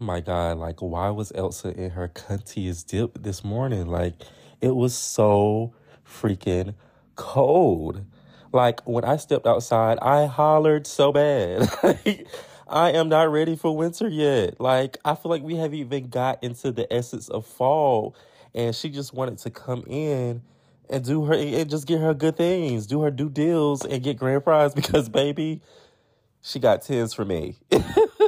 My God, like, why was Elsa in her cuntiest dip this morning? Like, it was so freaking cold. Like, when I stepped outside, I hollered so bad. I am not ready for winter yet. Like, I feel like we haven't even got into the essence of fall. And she just wanted to come in and do her, and just get her good things, do her due deals, and get grand prize because, baby, she got tens for me.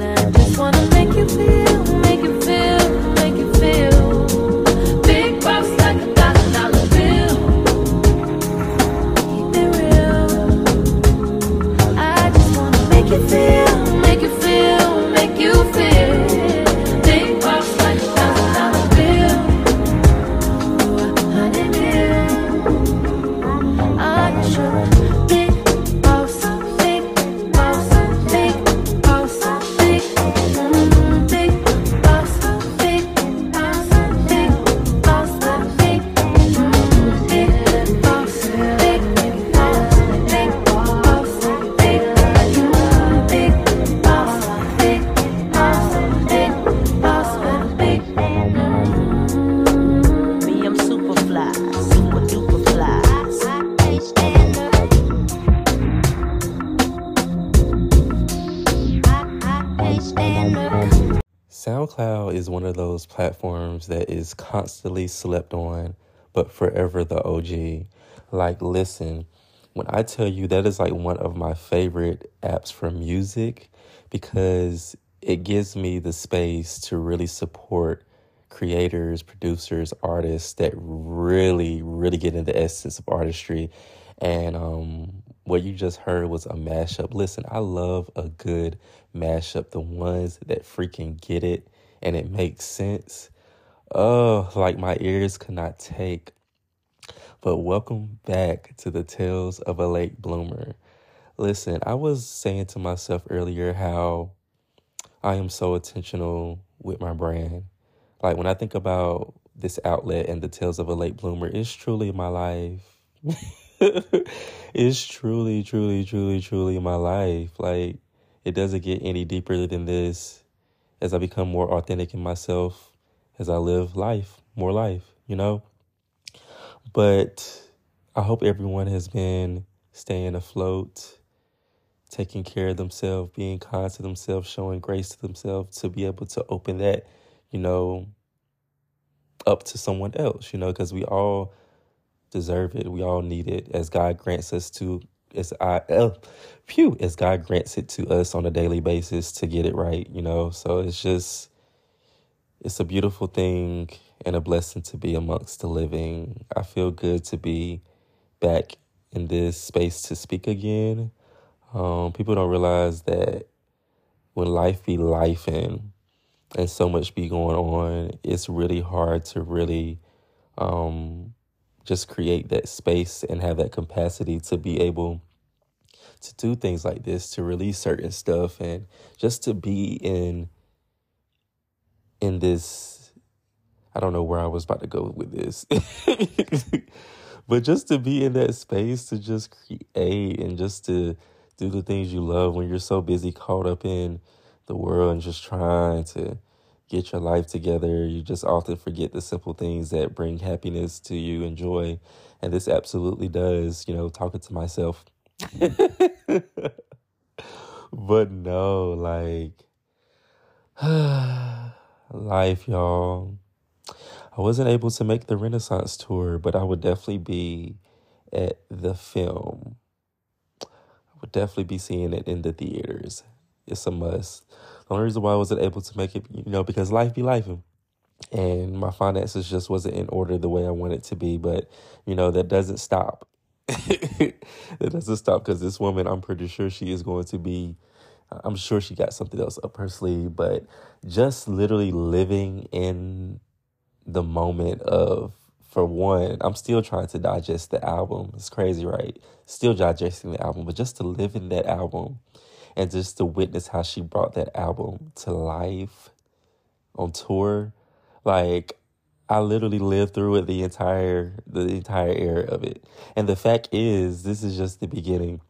those platforms that is constantly slept on, but forever the OG. Like, listen, when I tell you that is like one of my favorite apps for music because it gives me the space to really support creators, producers, artists that really, really get into the essence of artistry. And um, what you just heard was a mashup. Listen, I love a good mashup, the ones that freaking get it and it makes sense. Oh, like my ears could not take. But welcome back to the Tales of a Late Bloomer. Listen, I was saying to myself earlier how I am so intentional with my brand. Like when I think about this outlet and the Tales of a Late Bloomer, it's truly my life. it's truly, truly, truly, truly my life. Like it doesn't get any deeper than this as I become more authentic in myself, as I live life, more life, you know? But I hope everyone has been staying afloat, taking care of themselves, being kind to themselves, showing grace to themselves to be able to open that, you know, up to someone else, you know, because we all deserve it. We all need it as God grants us to as I uh, phew, as God grants it to us on a daily basis to get it right, you know. So it's just it's a beautiful thing and a blessing to be amongst the living. I feel good to be back in this space to speak again. Um, people don't realize that when life be life and and so much be going on, it's really hard to really um, just create that space and have that capacity to be able to do things like this, to release certain stuff, and just to be in in this. I don't know where I was about to go with this, but just to be in that space to just create and just to do the things you love when you're so busy caught up in the world and just trying to get your life together. You just often forget the simple things that bring happiness to you and joy. And this absolutely does, you know, talking to myself. but no, like, life, y'all. I wasn't able to make the Renaissance tour, but I would definitely be at the film. I would definitely be seeing it in the theaters. It's a must. The only reason why I wasn't able to make it, you know, because life be life. And my finances just wasn't in order the way I wanted it to be. But, you know, that doesn't stop. that doesn't stop because this woman, I'm pretty sure she is going to be, I'm sure she got something else up her sleeve. But just literally living in the moment of for one, I'm still trying to digest the album. It's crazy, right? Still digesting the album, but just to live in that album and just to witness how she brought that album to life on tour, like I literally lived through it the entire the entire era of it. And the fact is, this is just the beginning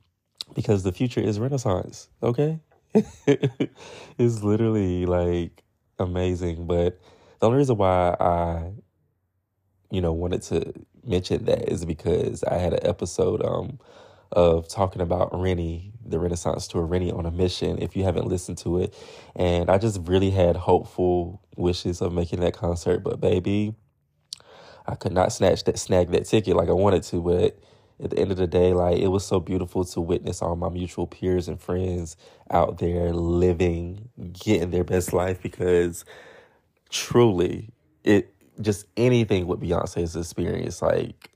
because the future is renaissance, okay? it's literally like amazing, but the only reason why I you know, wanted to mention that is because I had an episode um of talking about Rennie, the Renaissance tour, Rennie on a mission. If you haven't listened to it, and I just really had hopeful wishes of making that concert, but baby, I could not snatch that snag that ticket like I wanted to. But at the end of the day, like it was so beautiful to witness all my mutual peers and friends out there living, getting their best life because truly it just anything with Beyonce's experience, like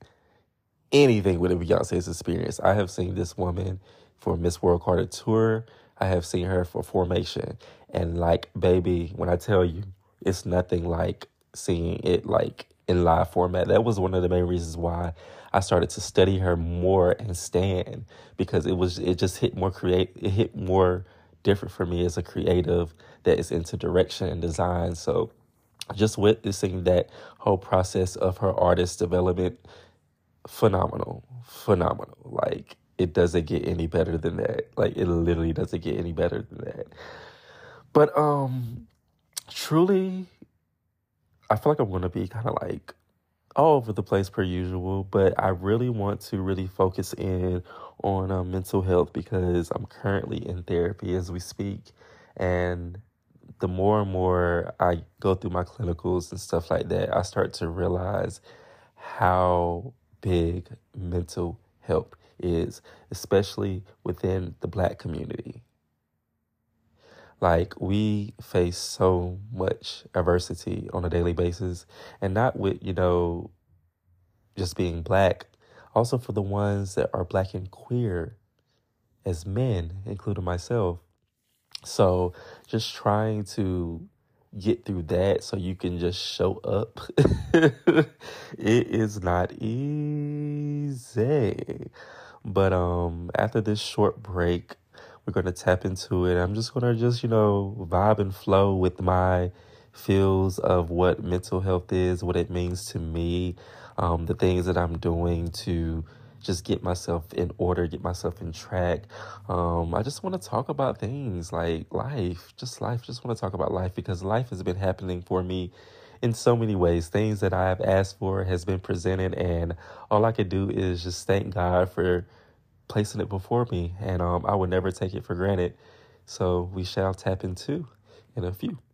anything with a Beyonce's experience. I have seen this woman for Miss World Carter tour. I have seen her for Formation, and like baby, when I tell you, it's nothing like seeing it like in live format. That was one of the main reasons why I started to study her more and stand because it was it just hit more create it hit more different for me as a creative that is into direction and design. So just witnessing that whole process of her artist development phenomenal phenomenal. Like it doesn't get any better than that. Like it literally doesn't get any better than that. But um truly i feel like i'm gonna be kind of like all over the place per usual but i really want to really focus in on uh, mental health because i'm currently in therapy as we speak and the more and more I go through my clinicals and stuff like that, I start to realize how big mental health is, especially within the black community. Like, we face so much adversity on a daily basis, and not with, you know, just being black, also for the ones that are black and queer as men, including myself. So just trying to get through that so you can just show up. it is not easy. But um after this short break, we're gonna tap into it. I'm just gonna just, you know, vibe and flow with my feels of what mental health is, what it means to me, um, the things that I'm doing to just get myself in order, get myself in track. Um, I just want to talk about things like life, just life. Just want to talk about life because life has been happening for me in so many ways. Things that I have asked for has been presented, and all I could do is just thank God for placing it before me, and um, I would never take it for granted. So we shall tap into in a few.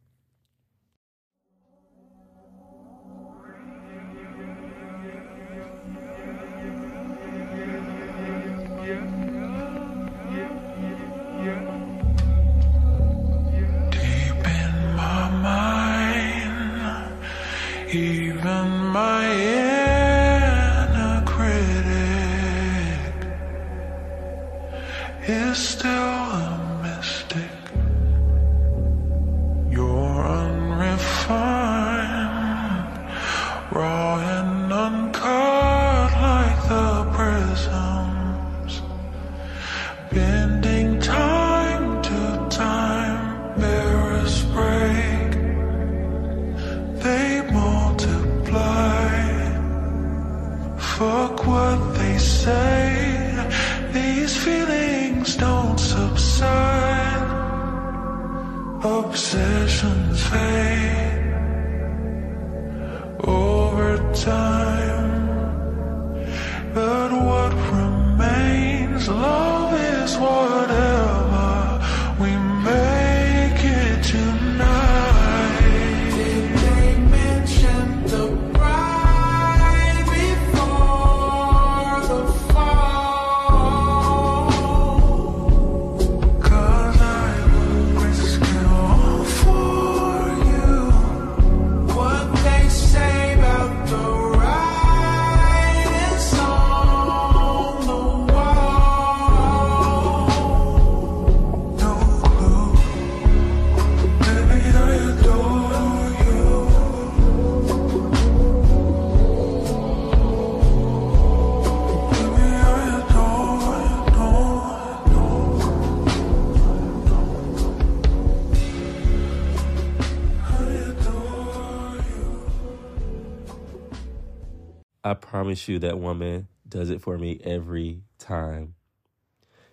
Promise you that woman does it for me every time.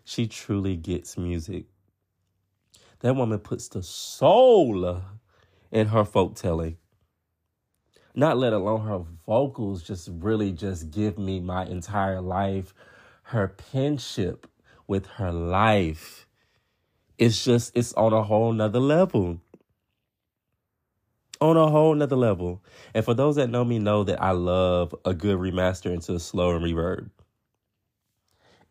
She truly gets music. That woman puts the soul in her folk telling. Not let alone her vocals just really just give me my entire life. Her penship with her life. It's just it's on a whole nother level. On a whole nother level. And for those that know me know that I love a good remaster into a slow and reverb.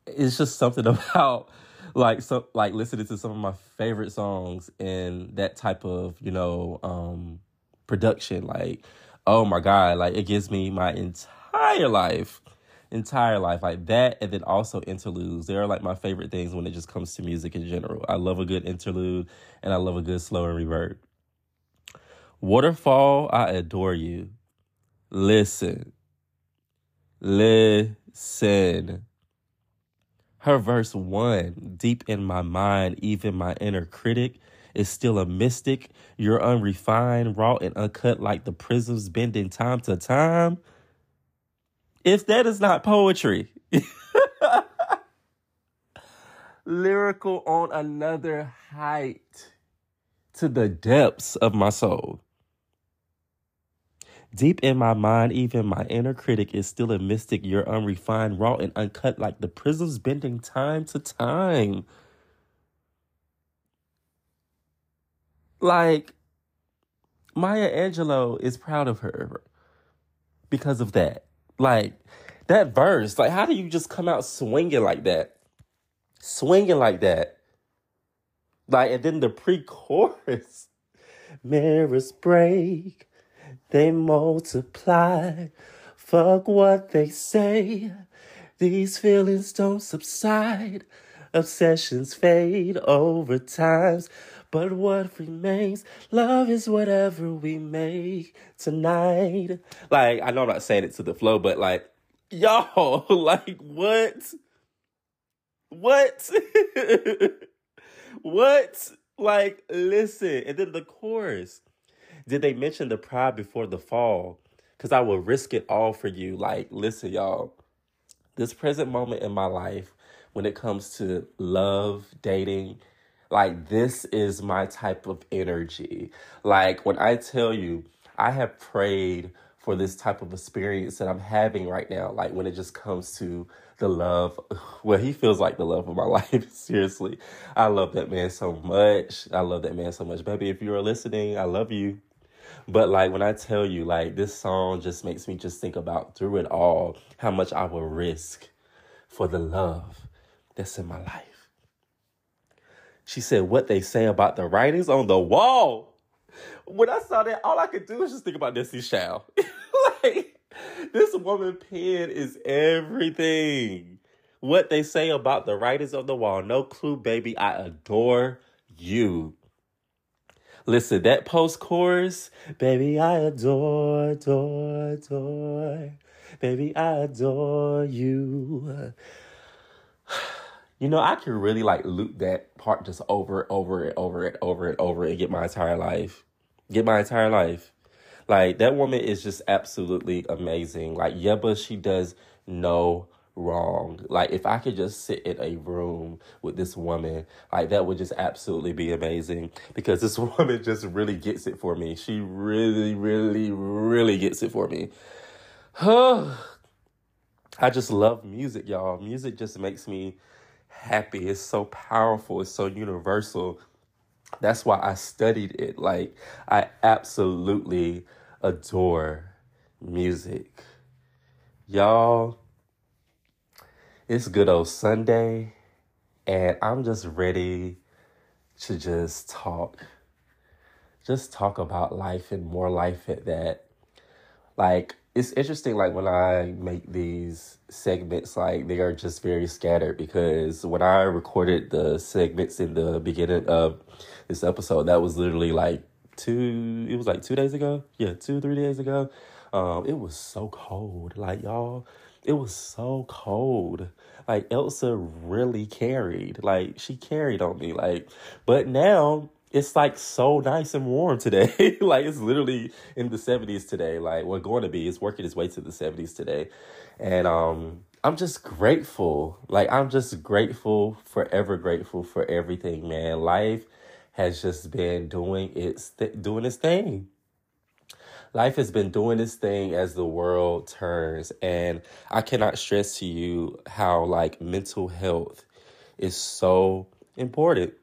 It's just something about like so like listening to some of my favorite songs and that type of, you know, um production. Like, oh my God, like it gives me my entire life. Entire life. Like that and then also interludes. They are like my favorite things when it just comes to music in general. I love a good interlude and I love a good slow and reverb. Waterfall, I adore you. Listen. Listen. Her verse one, deep in my mind, even my inner critic is still a mystic. You're unrefined, raw, and uncut like the prisms bending time to time. If that is not poetry, lyrical on another height to the depths of my soul. Deep in my mind, even my inner critic is still a mystic. You're unrefined, raw, and uncut like the prisms bending time to time. Like, Maya Angelou is proud of her because of that. Like, that verse, like, how do you just come out swinging like that? Swinging like that. Like, and then the pre chorus mirrors break, they multiply. Fuck what they say. These feelings don't subside. Obsessions fade over times. But what remains, love is whatever we make tonight. Like, I know I'm not saying it to the flow, but like, y'all, like, what? What? what? Like, listen. And then the chorus. Did they mention the pride before the fall? Because I will risk it all for you. Like, listen, y'all. This present moment in my life, when it comes to love, dating, like, this is my type of energy. Like, when I tell you, I have prayed for this type of experience that I'm having right now. Like, when it just comes to the love, well, he feels like the love of my life. Seriously. I love that man so much. I love that man so much. Baby, if you are listening, I love you. But like when I tell you, like this song just makes me just think about through it all how much I will risk for the love that's in my life. She said, What they say about the writings on the wall. When I saw that, all I could do was just think about Destiny Child. like, this woman pen is everything. What they say about the writings on the wall. No clue, baby. I adore you. Listen, that post chorus, baby, I adore, adore, adore. Baby, I adore you. You know, I can really like loop that part just over, and over and over and over and over and get my entire life. Get my entire life. Like that woman is just absolutely amazing. Like yeah, but she does no wrong. Like if I could just sit in a room with this woman, like that would just absolutely be amazing. Because this woman just really gets it for me. She really, really, really gets it for me. I just love music, y'all. Music just makes me happy. It's so powerful. It's so universal. That's why I studied it. Like, I absolutely adore music. Y'all, it's good old Sunday, and I'm just ready to just talk. Just talk about life and more life at that. Like, it's interesting, like, when I make these segments, like, they are just very scattered because when I recorded the segments in the beginning of this episode, that was literally like two, it was like two days ago. Yeah, two, three days ago. Um, it was so cold. Like, y'all, it was so cold. Like, Elsa really carried. Like, she carried on me. Like, but now it's like so nice and warm today. like it's literally in the 70s today. Like we're going to be. It's working its way to the 70s today. And um I'm just grateful. Like I'm just grateful, forever grateful for everything, man. Life has just been doing its th- doing its thing. Life has been doing this thing as the world turns, and I cannot stress to you how like mental health is so important.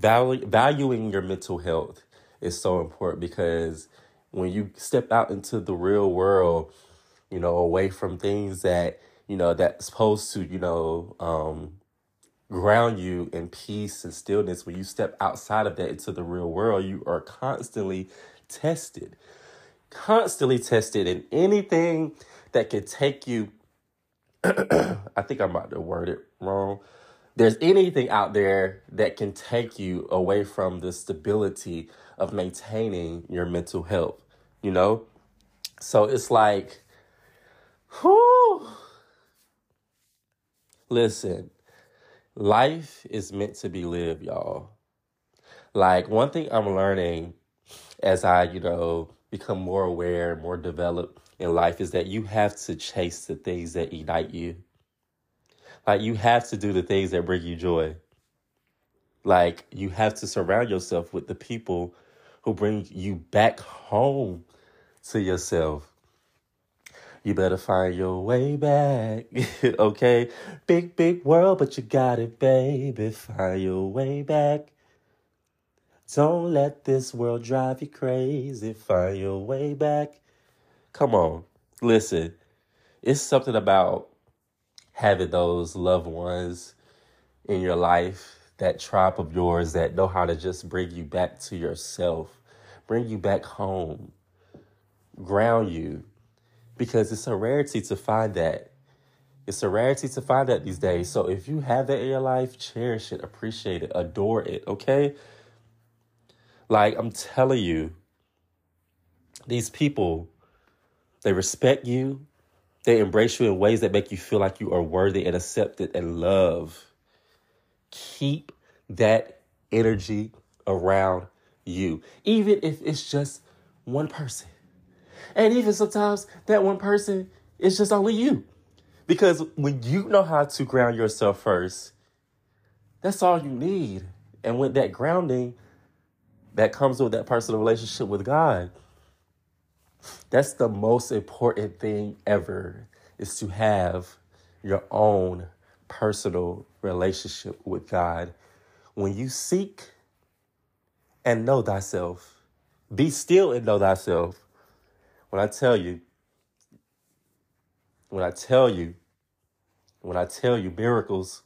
Valu- valuing your mental health is so important because when you step out into the real world, you know, away from things that, you know, that's supposed to, you know, um, ground you in peace and stillness, when you step outside of that into the real world, you are constantly tested, constantly tested, and anything that could take you I think I'm about to word it wrong. There's anything out there that can take you away from the stability of maintaining your mental health, you know? So it's like, whew, listen, life is meant to be lived, y'all. Like, one thing I'm learning as I, you know, become more aware, more developed in life is that you have to chase the things that ignite you. Like, you have to do the things that bring you joy. Like, you have to surround yourself with the people who bring you back home to yourself. You better find your way back, okay? Big, big world, but you got it, baby. Find your way back. Don't let this world drive you crazy. Find your way back. Come on, listen. It's something about having those loved ones in your life, that tribe of yours that know how to just bring you back to yourself, bring you back home, ground you. Because it's a rarity to find that. It's a rarity to find that these days. So if you have that in your life, cherish it, appreciate it, adore it, okay? Like I'm telling you, these people, they respect you, they embrace you in ways that make you feel like you are worthy and accepted and loved. Keep that energy around you, even if it's just one person. And even sometimes that one person is just only you. Because when you know how to ground yourself first, that's all you need. And with that grounding, that comes with that personal relationship with God. That's the most important thing ever is to have your own personal relationship with God. When you seek and know thyself, be still and know thyself. When I tell you, when I tell you, when I tell you miracles,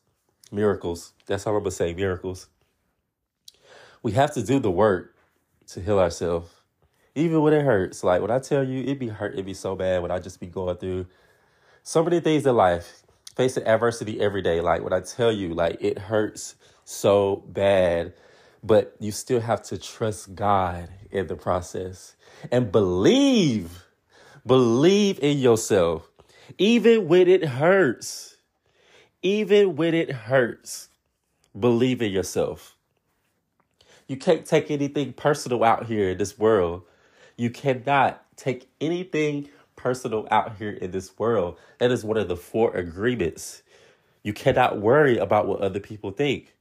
miracles, that's all I'm gonna say, miracles. We have to do the work to heal ourselves. Even when it hurts. Like when I tell you it'd be hurt, it'd be so bad when I just be going through so many things in life, facing adversity every day. Like when I tell you, like it hurts so bad, but you still have to trust God in the process and believe, believe in yourself, even when it hurts, even when it hurts. Believe in yourself. You can't take anything personal out here in this world. You cannot take anything personal out here in this world. That is one of the four agreements. You cannot worry about what other people think.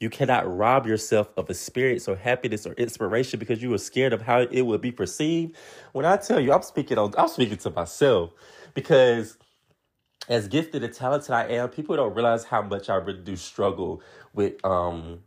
You cannot rob yourself of experience or happiness or inspiration because you are scared of how it will be perceived. When I tell you, I'm speaking on, I'm speaking to myself because as gifted and talented I am, people don't realize how much I really do struggle with um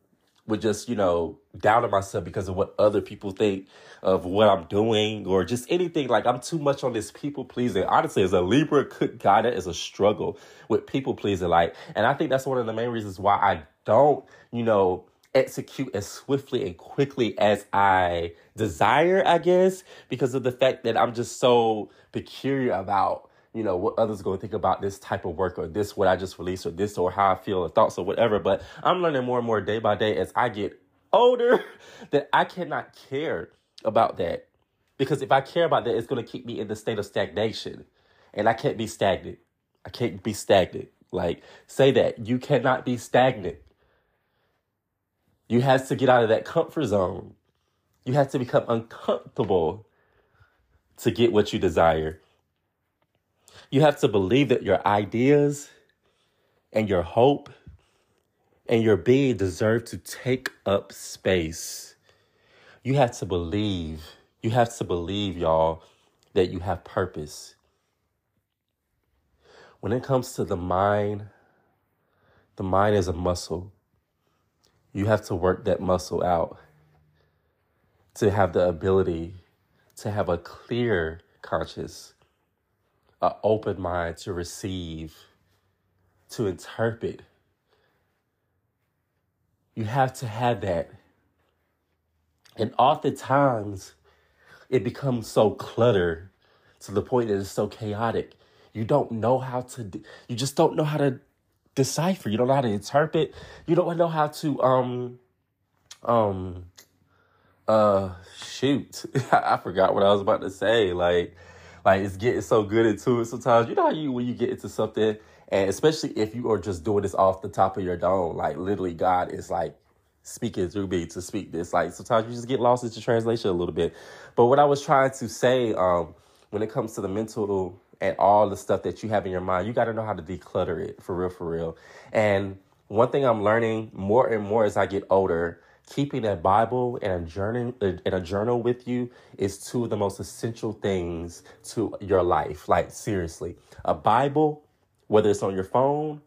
with just, you know, doubting myself because of what other people think of what I'm doing or just anything. Like I'm too much on this people pleasing. Honestly, as a Libra, good God, that is a struggle with people pleasing. Like, and I think that's one of the main reasons why I don't, you know, execute as swiftly and quickly as I desire, I guess, because of the fact that I'm just so peculiar about you know what others going to think about this type of work or this what I just released or this or how I feel or thoughts or whatever. But I'm learning more and more day by day as I get older that I cannot care about that because if I care about that, it's going to keep me in the state of stagnation, and I can't be stagnant. I can't be stagnant. Like say that you cannot be stagnant. You have to get out of that comfort zone. You have to become uncomfortable to get what you desire. You have to believe that your ideas and your hope and your being deserve to take up space. You have to believe, you have to believe, y'all, that you have purpose. When it comes to the mind, the mind is a muscle. You have to work that muscle out to have the ability to have a clear conscience, an open mind to receive, to interpret. You have to have that. And oftentimes, it becomes so cluttered to the point that it's so chaotic. You don't know how to, you just don't know how to decipher. You don't know how to interpret. You don't know how to, um, um, uh, shoot. I forgot what I was about to say. Like, like it's getting so good into it sometimes. You know how you, when you get into something, and especially if you are just doing this off the top of your dome, like literally God is like, speaking through me to speak this. Like sometimes you just get lost into translation a little bit. But what I was trying to say, um, when it comes to the mental and all the stuff that you have in your mind, you got to know how to declutter it for real, for real. And one thing I'm learning more and more as I get older, keeping a Bible and a journal and a journal with you is two of the most essential things to your life. Like seriously, a Bible, whether it's on your phone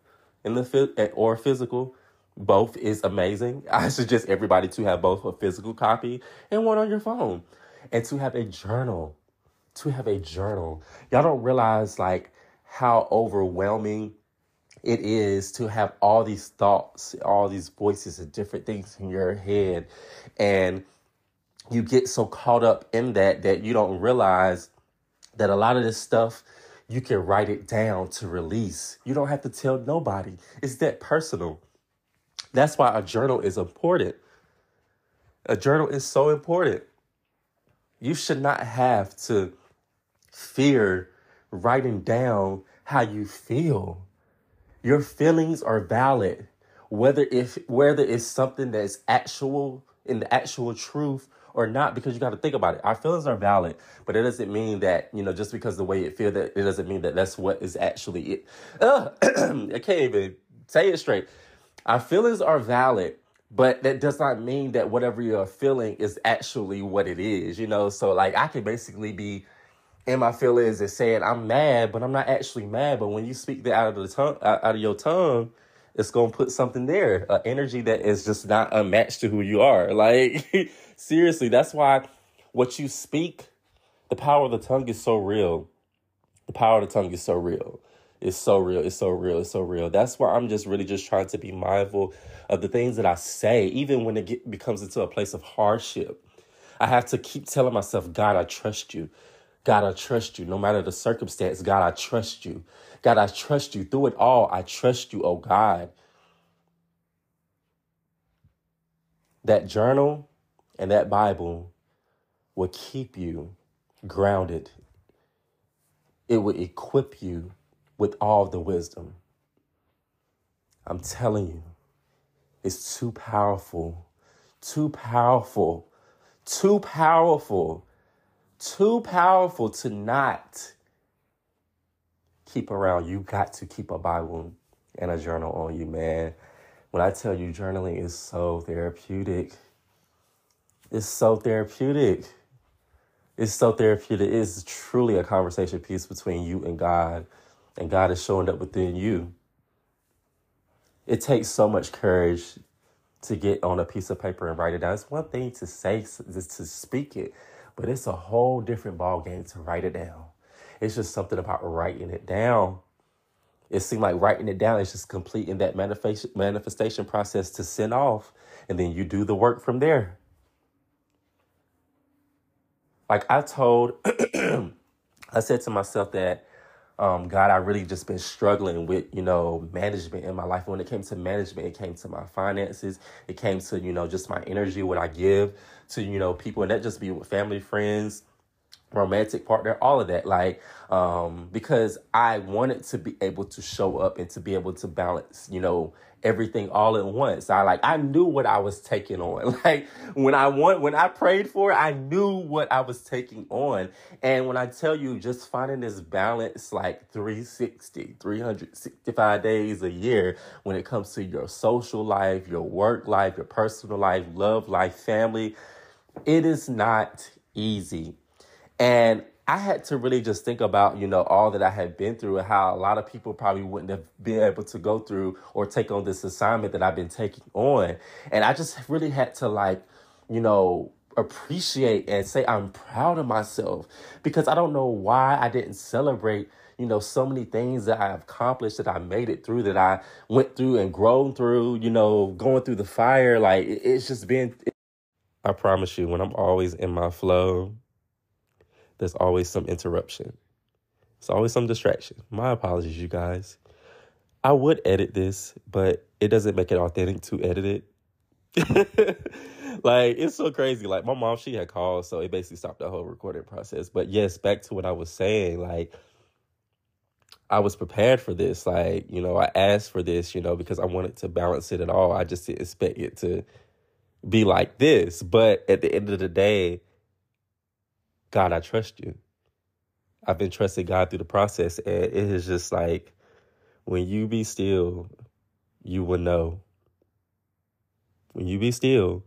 in the phys- eh, or physical, both is amazing. I suggest everybody to have both a physical copy and one on your phone, and to have a journal. To have a journal. Y'all don't realize like how overwhelming it is to have all these thoughts, all these voices and different things in your head, and you get so caught up in that that you don't realize that a lot of this stuff you can write it down to release. You don't have to tell nobody. It's that personal. That's why a journal is important. A journal is so important. You should not have to fear writing down how you feel. Your feelings are valid, whether if whether it's something that's actual in the actual truth or not, because you got to think about it. Our feelings are valid, but it doesn't mean that you know just because the way it feel that it doesn't mean that that's what is actually it. I can't even say it straight. Our feelings are valid, but that does not mean that whatever you're feeling is actually what it is. You know, so like I can basically be in my feelings and saying I'm mad, but I'm not actually mad. But when you speak that out of the tongue, out out of your tongue, it's gonna put something there, an energy that is just not unmatched to who you are. Like seriously, that's why what you speak, the power of the tongue is so real. The power of the tongue is so real. It's so real. It's so real. It's so real. That's why I'm just really just trying to be mindful of the things that I say, even when it get, becomes into a place of hardship. I have to keep telling myself, God, I trust you. God, I trust you. No matter the circumstance, God, I trust you. God, I trust you. Through it all, I trust you, oh God. That journal and that Bible will keep you grounded. It will equip you with all the wisdom. I'm telling you, it's too powerful, too powerful, too powerful, too powerful to not keep around. You got to keep a Bible and a journal on you, man. When I tell you journaling is so therapeutic, it's so therapeutic. It's so therapeutic. It's truly a conversation piece between you and God, and God is showing up within you. It takes so much courage to get on a piece of paper and write it down. It's one thing to say, to speak it, but it's a whole different ball game to write it down. It's just something about writing it down. It seemed like writing it down is just completing that manifestation manifestation process to send off, and then you do the work from there. Like I told, I said to myself that, um, God, I really just been struggling with, you know, management in my life. When it came to management, it came to my finances, it came to, you know, just my energy, what I give to, you know, people, and that just be with family, friends, romantic partner, all of that. Like, um, because I wanted to be able to show up and to be able to balance, you know, everything all at once. I like I knew what I was taking on. Like when I want when I prayed for it, I knew what I was taking on. And when I tell you just finding this balance like 360, 365 days a year when it comes to your social life, your work life, your personal life, love life, family, it is not easy. And I had to really just think about, you know, all that I had been through and how a lot of people probably wouldn't have been able to go through or take on this assignment that I've been taking on. And I just really had to like, you know, appreciate and say I'm proud of myself because I don't know why I didn't celebrate, you know, so many things that I've accomplished, that I made it through, that I went through and grown through, you know, going through the fire. Like it's just been I promise you, when I'm always in my flow, there's always some interruption. It's always some distraction. My apologies, you guys. I would edit this, but it doesn't make it authentic to edit it. like it's so crazy. Like my mom, she had called, so it basically stopped the whole recording process. But yes, back to what I was saying, like I was prepared for this. Like, you know, I asked for this, you know, because I wanted to balance it at all. I just didn't expect it to be like this. But at the end of the day, God, I trust you. I've been trusting God through the process, and it is just like when you be still, you will know. When you be still,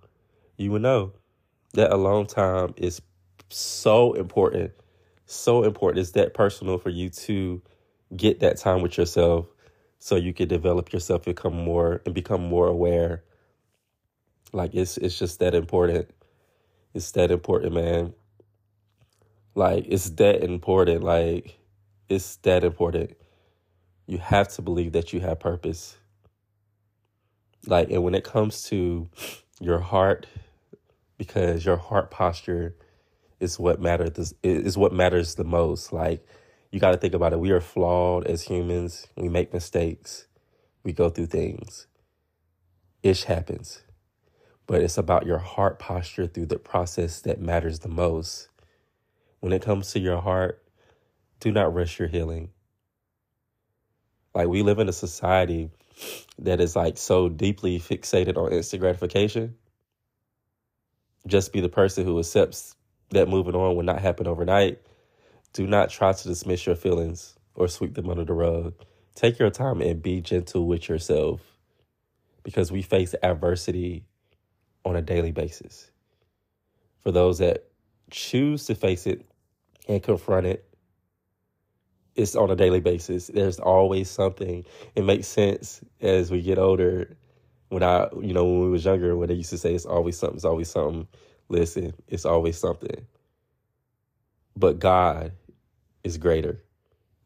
you will know that alone time is so important, so important. It's that personal for you to get that time with yourself, so you can develop yourself, become more and become more aware. Like it's it's just that important. It's that important, man. Like it's that important. Like it's that important. You have to believe that you have purpose. Like and when it comes to your heart, because your heart posture is what matters is what matters the most. Like you got to think about it. We are flawed as humans. We make mistakes. We go through things. Ish happens. But it's about your heart posture through the process that matters the most. When it comes to your heart, do not rush your healing. Like we live in a society that is like so deeply fixated on instant gratification. Just be the person who accepts that moving on will not happen overnight. Do not try to dismiss your feelings or sweep them under the rug. Take your time and be gentle with yourself because we face adversity on a daily basis. For those that choose to face it and confront it, it's on a daily basis. There's always something. It makes sense as we get older. When I, you know, when we was younger, when they used to say it's always something, it's always something. Listen, it's always something. But God is greater.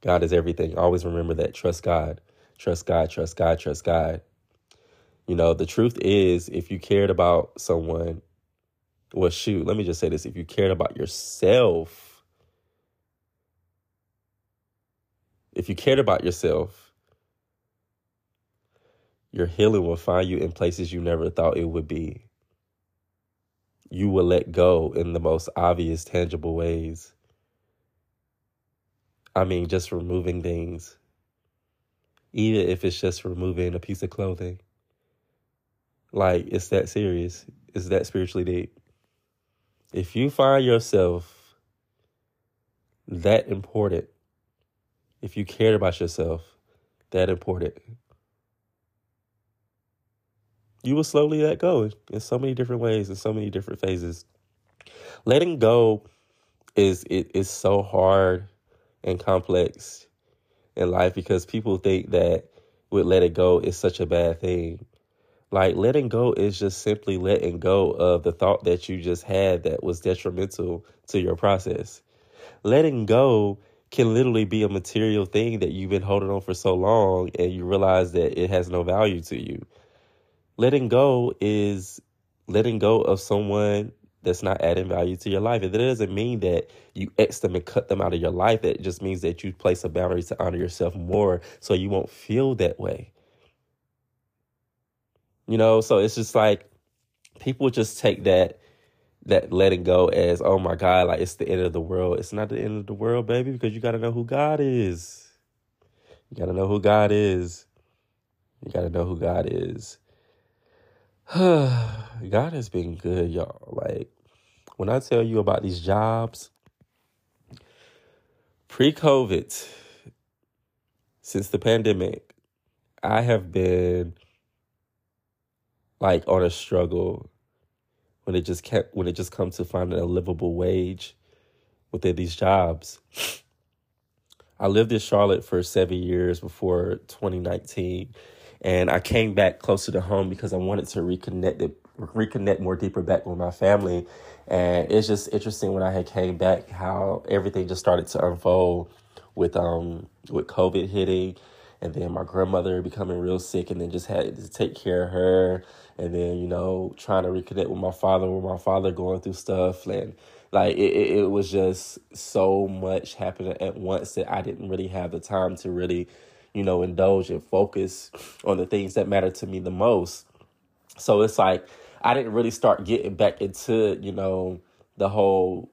God is everything. Always remember that. Trust God. Trust God. Trust God. Trust God. You know, the truth is, if you cared about someone, well, shoot, let me just say this. If you cared about yourself, if you cared about yourself, your healing will find you in places you never thought it would be. You will let go in the most obvious, tangible ways. I mean, just removing things, even if it's just removing a piece of clothing. Like, it's that serious. It's that spiritually deep. If you find yourself that important, if you cared about yourself that important, you will slowly let go in so many different ways, in so many different phases. Letting go is it is so hard and complex in life because people think that with let it go is such a bad thing. Like letting go is just simply letting go of the thought that you just had that was detrimental to your process. Letting go can literally be a material thing that you've been holding on for so long and you realize that it has no value to you. Letting go is letting go of someone that's not adding value to your life. And that doesn't mean that you X them and cut them out of your life. It just means that you place a boundary to honor yourself more so you won't feel that way. You know, so it's just like people just take that that letting go as oh my god like it's the end of the world. It's not the end of the world baby because you got to know who god is. You got to know who god is. You got to know who god is. God has been good y'all. Like when i tell you about these jobs pre-covid since the pandemic i have been like on a struggle when it just kept when it just comes to finding a livable wage within these jobs. I lived in Charlotte for seven years before 2019, and I came back closer to home because I wanted to reconnect it, reconnect more deeper back with my family. And it's just interesting when I had came back how everything just started to unfold with um with COVID hitting and then my grandmother becoming real sick and then just had to take care of her and then you know trying to reconnect with my father with my father going through stuff and like it, it, was just so much happening at once that i didn't really have the time to really you know indulge and focus on the things that matter to me the most. So it's like i didn't really start getting back into you know the whole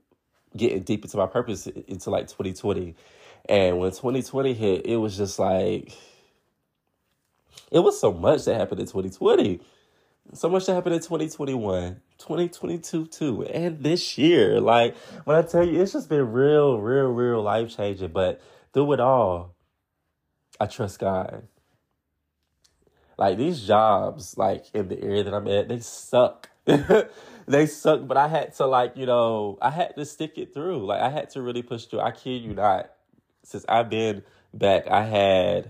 getting deep into my purpose into like 2020 and when 2020 hit it was just like it was so much that happened in 2020 so much that happened in 2021 2022 too and this year. Like when i tell you it's just been real real real life changing but through it all i trust god. Like these jobs like in the area that i'm at they suck. They suck but i had to like you know i had to stick it through. Like i had to really push through. I kid you not since i've been back i had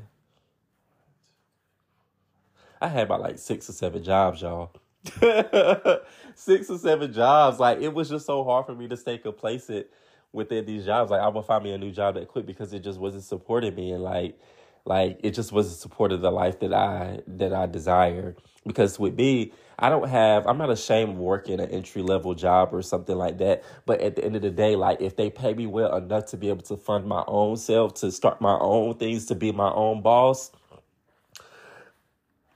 I had about like six or seven jobs, y'all. six or seven jobs. Like it was just so hard for me to stay complacent within these jobs. Like I would find me a new job that quick because it just wasn't supporting me and like like it just wasn't supporting the life that I that I desire. Because with me, I don't have I'm not ashamed of working an entry level job or something like that. But at the end of the day, like if they pay me well enough to be able to fund my own self, to start my own things, to be my own boss,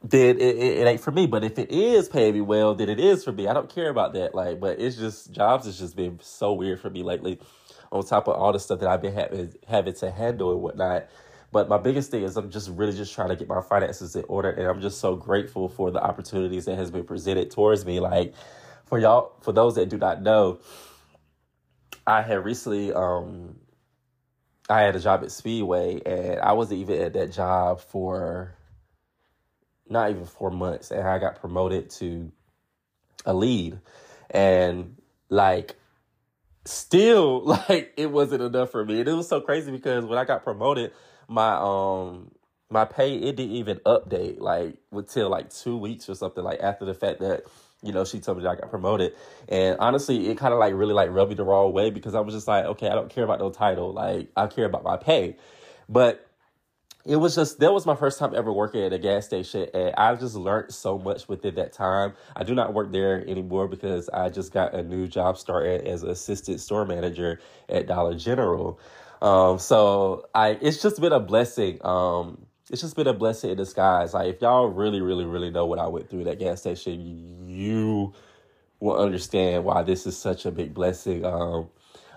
then it, it, it ain't for me. But if it is paying me well, then it is for me. I don't care about that. Like, but it's just jobs has just been so weird for me lately. On top of all the stuff that I've been having having to handle and whatnot. But my biggest thing is I'm just really just trying to get my finances in order, and I'm just so grateful for the opportunities that has been presented towards me. Like for y'all, for those that do not know, I had recently um I had a job at Speedway, and I wasn't even at that job for not even four months, and I got promoted to a lead, and like still like it wasn't enough for me, and it was so crazy because when I got promoted, my um my pay it didn't even update like until like two weeks or something like after the fact that you know she told me that I got promoted. And honestly it kind of like really like rubbed me the wrong way because I was just like okay I don't care about no title. Like I care about my pay. But it was just that was my first time ever working at a gas station and i just learned so much within that time. I do not work there anymore because i just got a new job started as an assistant store manager at dollar general um, so i it's just been a blessing um, it's just been a blessing in disguise. Like if y'all really really really know what i went through at that gas station you will understand why this is such a big blessing. Um,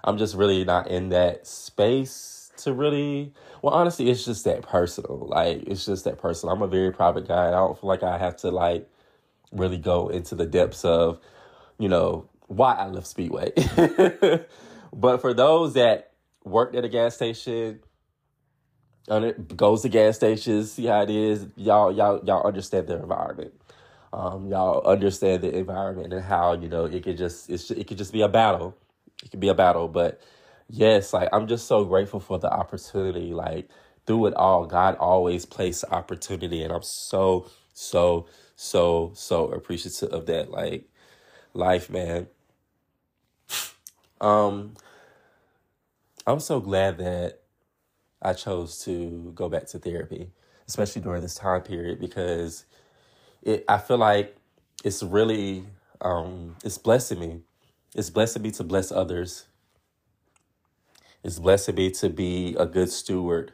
i'm just really not in that space to really well honestly it's just that personal. Like it's just that personal. I'm a very private guy i don't feel like i have to like really go into the depths of you know why i love speedway. But for those that worked at a gas station goes to gas stations see how it is y'all y'all y'all understand the environment um, y'all understand the environment and how you know it could just it could just be a battle it could be a battle but yes, like I'm just so grateful for the opportunity. Like through it all, God always placed opportunity, and I'm so, so, so, so appreciative of that. Like life, man. Um, I'm so glad that I chose to go back to therapy, especially during this time period, because it I feel like it's really um it's blessing me. It's blessing me to bless others it's blessing me to be a good steward.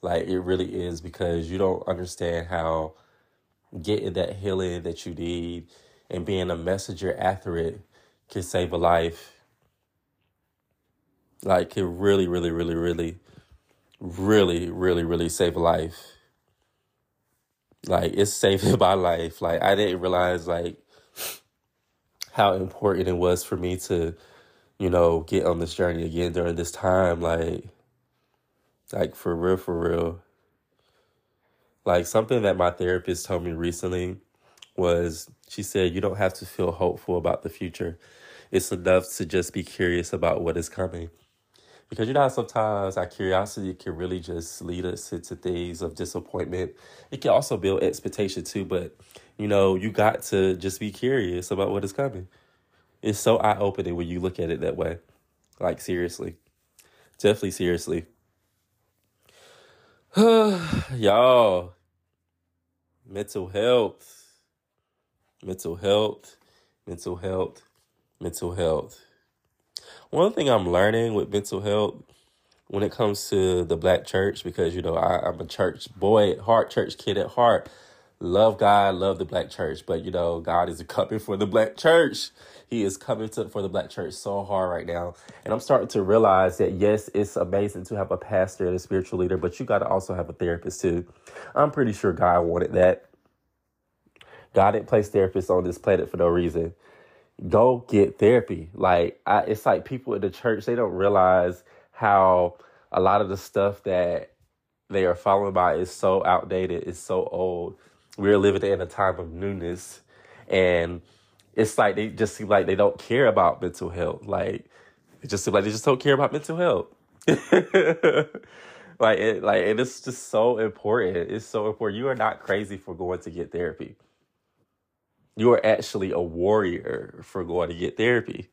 Like it really is because you don't understand how getting that healing that you need and being a messenger after it can save a life. Like, can really, really, really, really, really, really, really save a life. Like, it's saving my life. Like, I didn't realize, like, how important it was for me to, you know, get on this journey again during this time. Like, like for real, for real. Like something that my therapist told me recently was she said, You don't have to feel hopeful about the future. It's enough to just be curious about what is coming. Because you know sometimes our curiosity can really just lead us into things of disappointment. It can also build expectation too, but you know, you got to just be curious about what is coming. It's so eye opening when you look at it that way. Like seriously. Definitely seriously. Y'all, mental health, mental health, mental health, mental health. One thing I'm learning with mental health when it comes to the black church, because you know I, I'm a church boy at heart, church kid at heart. Love God, love the black church, but you know God is coming for the black church. He is coming to for the black church so hard right now, and I'm starting to realize that yes, it's amazing to have a pastor and a spiritual leader, but you got to also have a therapist too. I'm pretty sure God wanted that. God didn't place therapists on this planet for no reason go get therapy. Like I, it's like people in the church they don't realize how a lot of the stuff that they are following by is so outdated, it's so old. We're living in a time of newness, and it's like they just seem like they don't care about mental health. Like it just seems like they just don't care about mental health. like it, like it's just so important. It's so important. You are not crazy for going to get therapy. You are actually a warrior for going to get therapy.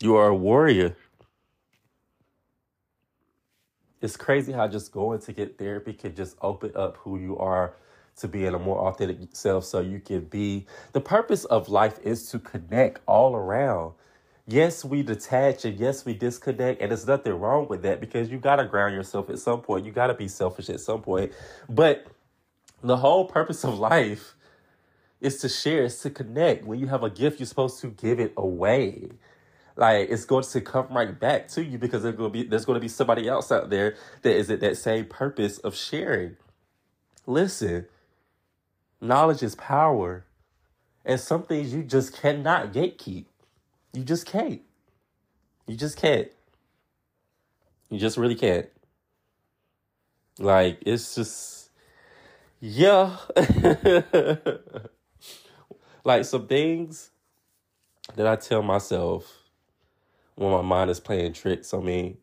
You are a warrior. It's crazy how just going to get therapy can just open up who you are to being a more authentic self so you can be. The purpose of life is to connect all around. Yes, we detach and yes, we disconnect, and there's nothing wrong with that because you got to ground yourself at some point. You got to be selfish at some point. But the whole purpose of life is to share, is to connect. When you have a gift, you're supposed to give it away. Like it's going to come right back to you because there's going to be there's going to be somebody else out there that is at that same purpose of sharing. Listen, knowledge is power, and some things you just cannot gatekeep. You just can't. You just can't. You just really can't. Like it's just yeah. like some things that I tell myself when my mind is playing tricks on me.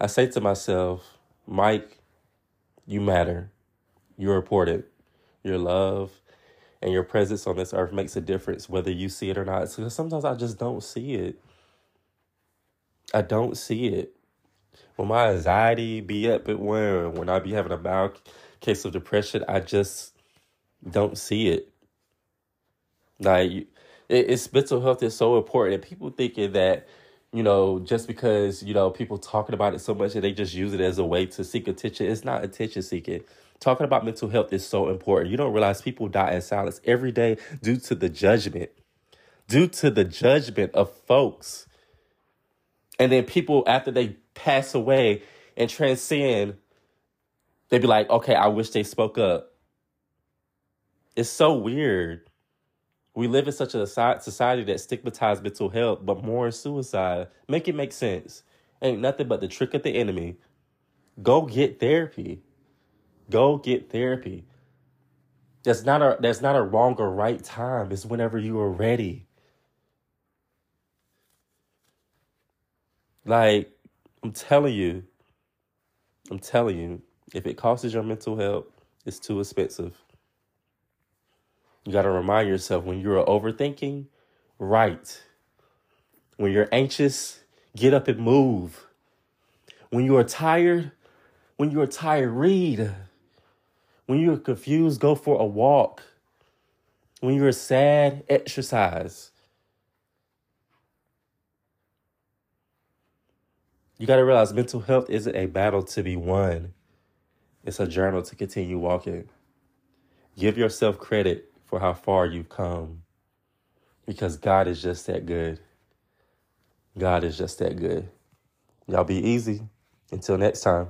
I say to myself, Mike, you matter. You're important. Your love and your presence on this earth makes a difference, whether you see it or not. Because sometimes I just don't see it. I don't see it. When my anxiety be up at one, when I be having a mild case of depression, I just don't see it. Like it, it's mental health is so important, and people thinking that you know just because you know people talking about it so much and they just use it as a way to seek attention. It's not attention seeking. Talking about mental health is so important. You don't realize people die in silence every day due to the judgment, due to the judgment of folks, and then people after they pass away and transcend, they be like, okay, I wish they spoke up. It's so weird. We live in such a society that stigmatizes mental health, but more suicide. Make it make sense. Ain't nothing but the trick of the enemy. Go get therapy. Go get therapy. That's not a that's not a wrong or right time. It's whenever you are ready. Like I'm telling you, I'm telling you, if it costs your mental health, it's too expensive. You got to remind yourself when you're overthinking, write. When you're anxious, get up and move. When you are tired, when you are tired, read. When you're confused, go for a walk. When you're sad, exercise. You got to realize mental health isn't a battle to be won, it's a journal to continue walking. Give yourself credit for how far you've come. because God is just that good. God is just that good. Y'all be easy. Until next time.